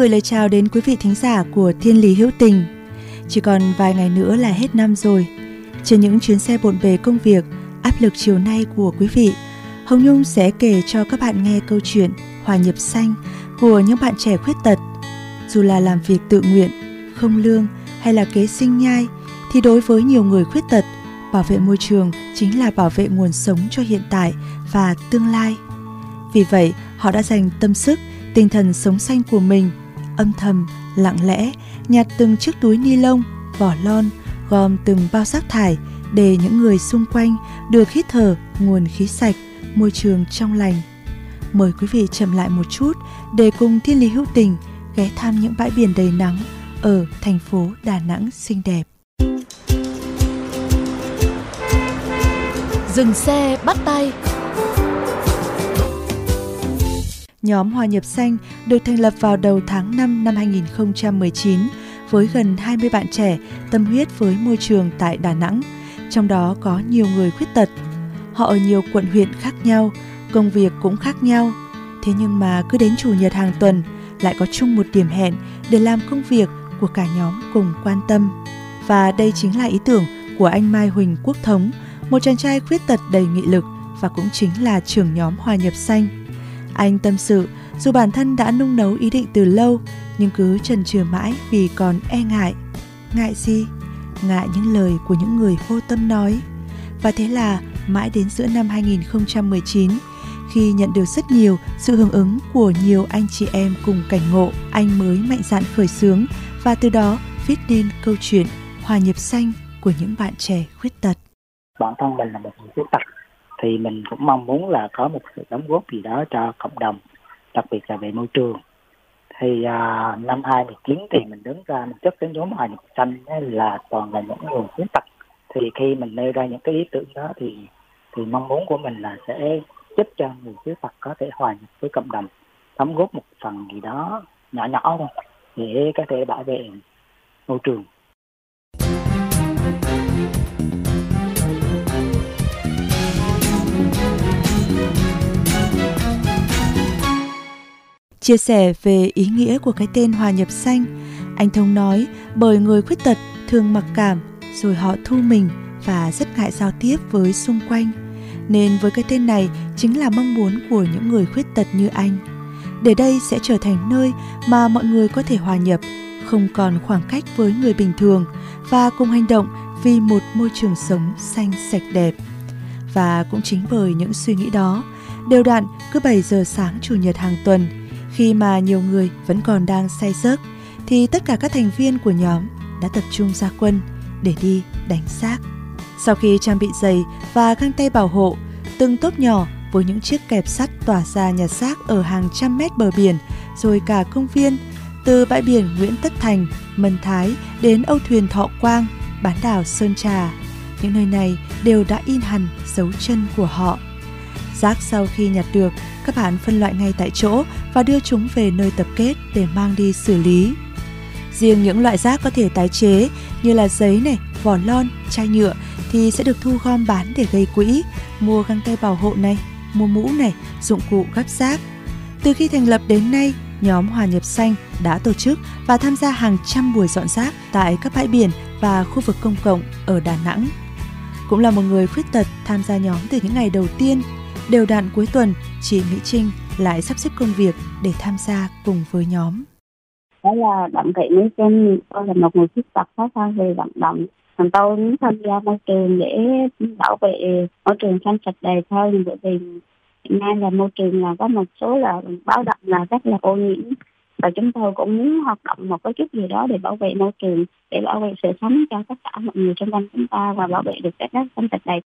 gửi lời chào đến quý vị thính giả của Thiên Lý Hữu Tình. Chỉ còn vài ngày nữa là hết năm rồi. Trên những chuyến xe bộn bề công việc, áp lực chiều nay của quý vị, Hồng Nhung sẽ kể cho các bạn nghe câu chuyện Hòa nhập xanh của những bạn trẻ khuyết tật. Dù là làm việc tự nguyện, không lương hay là kế sinh nhai, thì đối với nhiều người khuyết tật, bảo vệ môi trường chính là bảo vệ nguồn sống cho hiện tại và tương lai. Vì vậy, họ đã dành tâm sức, tinh thần sống xanh của mình, âm thầm, lặng lẽ, nhặt từng chiếc túi ni lông, vỏ lon, gom từng bao rác thải để những người xung quanh được hít thở nguồn khí sạch, môi trường trong lành. Mời quý vị chậm lại một chút để cùng Thiên Lý Hữu Tình ghé thăm những bãi biển đầy nắng ở thành phố Đà Nẵng xinh đẹp. Dừng xe bắt tay Nhóm Hòa nhập xanh được thành lập vào đầu tháng 5 năm 2019 với gần 20 bạn trẻ tâm huyết với môi trường tại Đà Nẵng, trong đó có nhiều người khuyết tật. Họ ở nhiều quận huyện khác nhau, công việc cũng khác nhau. Thế nhưng mà cứ đến chủ nhật hàng tuần lại có chung một điểm hẹn để làm công việc của cả nhóm cùng quan tâm. Và đây chính là ý tưởng của anh Mai Huỳnh Quốc Thống, một chàng trai khuyết tật đầy nghị lực và cũng chính là trưởng nhóm Hòa nhập xanh. Anh tâm sự, dù bản thân đã nung nấu ý định từ lâu, nhưng cứ chần chừ mãi vì còn e ngại. Ngại gì? Ngại những lời của những người vô tâm nói. Và thế là mãi đến giữa năm 2019, khi nhận được rất nhiều sự hưởng ứng của nhiều anh chị em cùng cảnh ngộ, anh mới mạnh dạn khởi xướng và từ đó viết nên câu chuyện Hòa nhập xanh của những bạn trẻ khuyết tật. bản thân mình là một người khuyết tật thì mình cũng mong muốn là có một sự đóng góp gì đó cho cộng đồng đặc biệt là về môi trường. Thì à, năm 2019 thì mình đứng ra mình chất cái nhóm hòa nhập xanh là toàn là những người khuyết tật. Thì khi mình nêu ra những cái ý tưởng đó thì thì mong muốn của mình là sẽ giúp cho người khuyết tật có thể hòa nhập với cộng đồng đóng góp một phần gì đó nhỏ nhỏ thôi để có thể bảo vệ môi trường. Chia sẻ về ý nghĩa của cái tên hòa nhập xanh, anh Thông nói bởi người khuyết tật thường mặc cảm rồi họ thu mình và rất ngại giao tiếp với xung quanh. Nên với cái tên này chính là mong muốn của những người khuyết tật như anh. Để đây sẽ trở thành nơi mà mọi người có thể hòa nhập, không còn khoảng cách với người bình thường và cùng hành động vì một môi trường sống xanh sạch đẹp. Và cũng chính bởi những suy nghĩ đó, đều đặn cứ 7 giờ sáng chủ nhật hàng tuần, khi mà nhiều người vẫn còn đang say giấc, thì tất cả các thành viên của nhóm đã tập trung ra quân để đi đánh xác. Sau khi trang bị giày và găng tay bảo hộ, từng tốp nhỏ với những chiếc kẹp sắt tỏa ra nhà xác ở hàng trăm mét bờ biển, rồi cả công viên, từ bãi biển Nguyễn Tất Thành, Mân Thái đến âu thuyền Thọ Quang, bán đảo Sơn Trà. Những nơi này đều đã in hẳn dấu chân của họ. Rác sau khi nhặt được, các bạn phân loại ngay tại chỗ và đưa chúng về nơi tập kết để mang đi xử lý. Riêng những loại rác có thể tái chế như là giấy này, vỏ lon, chai nhựa thì sẽ được thu gom bán để gây quỹ, mua găng tay bảo hộ này, mua mũ này, dụng cụ gấp rác. Từ khi thành lập đến nay, nhóm Hòa nhập xanh đã tổ chức và tham gia hàng trăm buổi dọn rác tại các bãi biển và khu vực công cộng ở Đà Nẵng. Cũng là một người khuyết tật tham gia nhóm từ những ngày đầu tiên, đều đặn cuối tuần, chị Mỹ Trinh lại sắp xếp công việc để tham gia cùng với nhóm. đó là đặng thị mỹ trinh tôi là một người khuyết tật khó khăn về vận động. Còn tôi muốn tham gia môi trường để bảo vệ môi trường xanh sạch đẹp hơn bởi vì hiện nay là môi trường là có một số là báo động là rất là ô nhiễm. Và chúng tôi cũng muốn hoạt động một cái chút gì đó để bảo vệ môi trường để bảo vệ sự sống cho tất cả mọi người xung quanh chúng ta và bảo vệ được đất đất xanh sạch đẹp.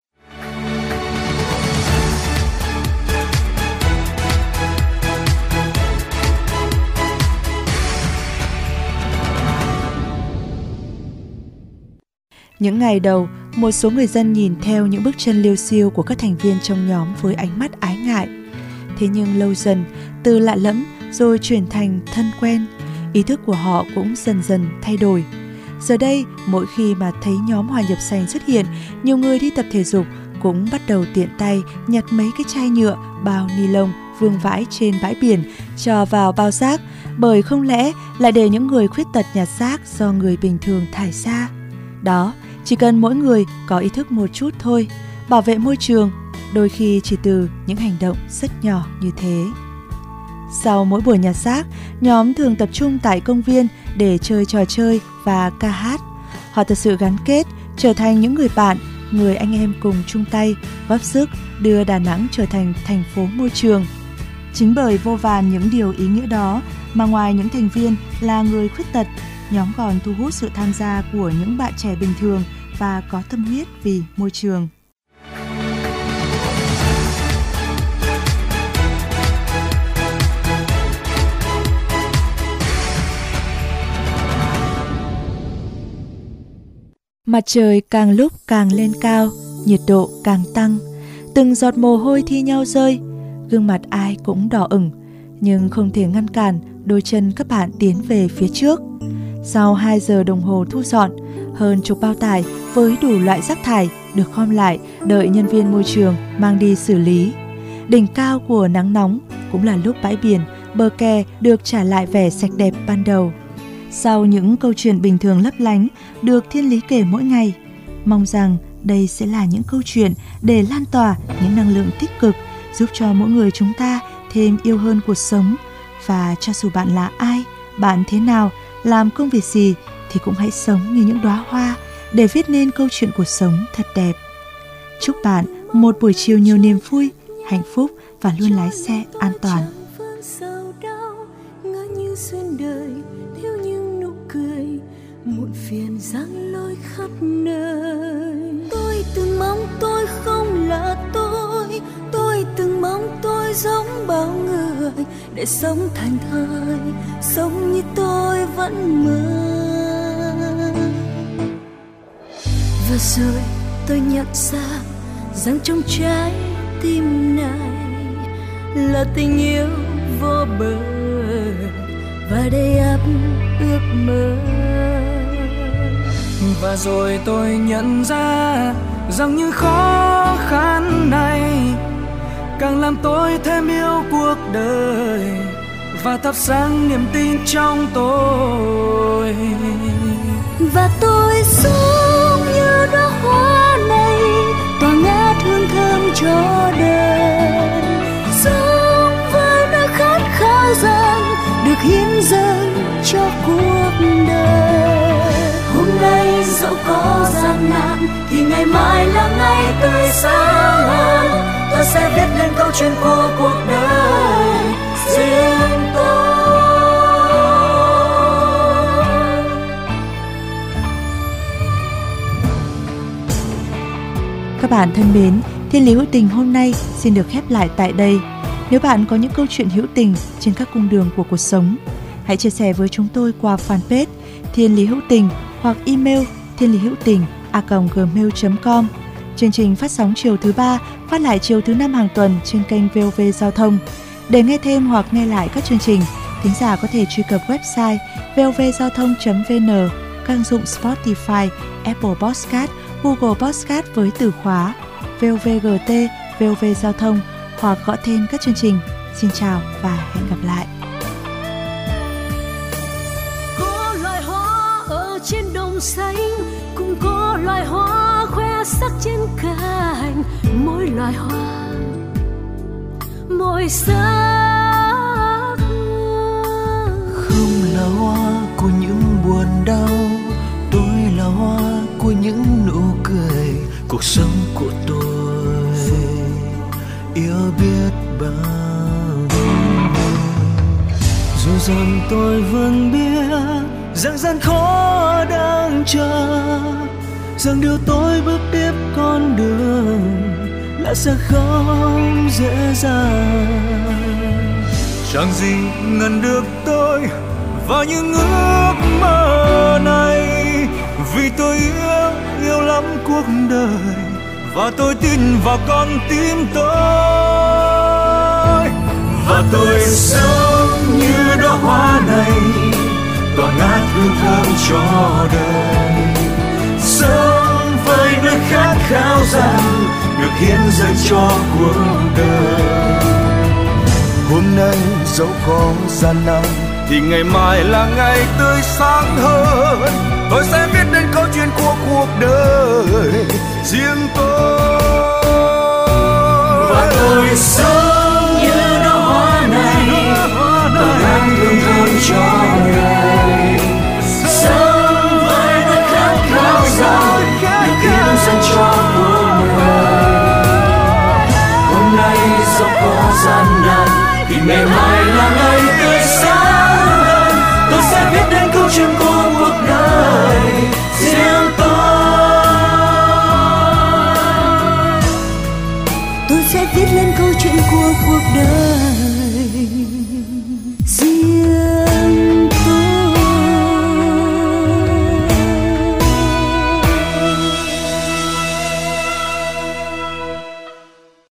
Những ngày đầu, một số người dân nhìn theo những bước chân liêu xiêu của các thành viên trong nhóm với ánh mắt ái ngại. Thế nhưng lâu dần, từ lạ lẫm rồi chuyển thành thân quen, ý thức của họ cũng dần dần thay đổi. Giờ đây, mỗi khi mà thấy nhóm hòa nhập xanh xuất hiện, nhiều người đi tập thể dục cũng bắt đầu tiện tay nhặt mấy cái chai nhựa, bao ni lông vương vãi trên bãi biển cho vào bao rác bởi không lẽ lại để những người khuyết tật nhặt rác do người bình thường thải ra. Đó, chỉ cần mỗi người có ý thức một chút thôi, bảo vệ môi trường, đôi khi chỉ từ những hành động rất nhỏ như thế. Sau mỗi buổi nhặt rác, nhóm thường tập trung tại công viên để chơi trò chơi và ca hát. Họ thật sự gắn kết, trở thành những người bạn, người anh em cùng chung tay, góp sức đưa Đà Nẵng trở thành thành phố môi trường. Chính bởi vô vàn những điều ý nghĩa đó mà ngoài những thành viên là người khuyết tật, nhóm còn thu hút sự tham gia của những bạn trẻ bình thường và có tâm huyết vì môi trường. Mặt trời càng lúc càng lên cao, nhiệt độ càng tăng, từng giọt mồ hôi thi nhau rơi, gương mặt ai cũng đỏ ửng, nhưng không thể ngăn cản đôi chân các bạn tiến về phía trước. Sau 2 giờ đồng hồ thu dọn, hơn chục bao tải với đủ loại rác thải được gom lại đợi nhân viên môi trường mang đi xử lý. Đỉnh cao của nắng nóng cũng là lúc bãi biển, bờ kè được trả lại vẻ sạch đẹp ban đầu. Sau những câu chuyện bình thường lấp lánh được thiên lý kể mỗi ngày, mong rằng đây sẽ là những câu chuyện để lan tỏa những năng lượng tích cực giúp cho mỗi người chúng ta thêm yêu hơn cuộc sống và cho dù bạn là ai, bạn thế nào, làm công việc gì thì cũng hãy sống như những đóa hoa để viết nên câu chuyện cuộc sống thật đẹp. Chúc bạn một buổi chiều nhiều niềm vui, hạnh phúc và luôn lái xe an toàn. muộn phiền giăng lối khắp nơi tôi từng mong tôi không là giống bao người để sống thành thơi sống như tôi vẫn mơ. Và rồi tôi nhận ra rằng trong trái tim này là tình yêu vô bờ và đầy ắp ước mơ. Và rồi tôi nhận ra rằng những khó khăn này càng làm tôi thêm yêu cuộc đời và thắp sáng niềm tin trong tôi. Và tôi sống như đóa hoa này, tỏa ngát hương thơm cho đời sống với nỗi khát khao rằng được hiến dâng cho cuộc đời. Hôm nay dẫu có gian nan, thì ngày mai là ngày tươi sáng hơn sẽ viết lên câu chuyện của cuộc đời riêng tôi Các bạn thân mến, Thiên lý hữu tình hôm nay xin được khép lại tại đây. Nếu bạn có những câu chuyện hữu tình trên các cung đường của cuộc sống, hãy chia sẻ với chúng tôi qua fanpage Thiên lý hữu tình hoặc email thiên lý hữu tình a gmail.com. Chương trình phát sóng chiều thứ ba, phát lại chiều thứ năm hàng tuần trên kênh VOV Giao thông. Để nghe thêm hoặc nghe lại các chương trình, thính giả có thể truy cập website vovgiao thông.vn, các ứng dụng Spotify, Apple Podcast, Google Podcast với từ khóa VOVGT, VOV Giao thông hoặc gõ tên các chương trình. Xin chào và hẹn gặp lại. có loài hoa ở trên đồng xanh cũng có loài hoa khoe sắc trên cành mỗi loài hoa, mỗi sắc không là hoa của những buồn đau, tôi là hoa của những nụ cười. Cuộc sống của tôi yêu biết bao dù rằng tôi vẫn biết rằng gian khó đang chờ rằng điều tôi bước tiếp con đường là sẽ không dễ dàng. Chẳng gì ngăn được tôi vào những ước mơ này. Vì tôi yêu yêu lắm cuộc đời và tôi tin vào con tim tôi. Và tôi sống như đóa hoa này tỏa ngát hương thơm cho đời. dân được hiến dâng cho cuộc đời. Hôm nay dẫu có gian nan thì ngày mai là ngày tươi sáng hơn. Tôi sẽ viết nên câu chuyện của cuộc đời riêng tôi. Và tôi sống mềm mại là nơi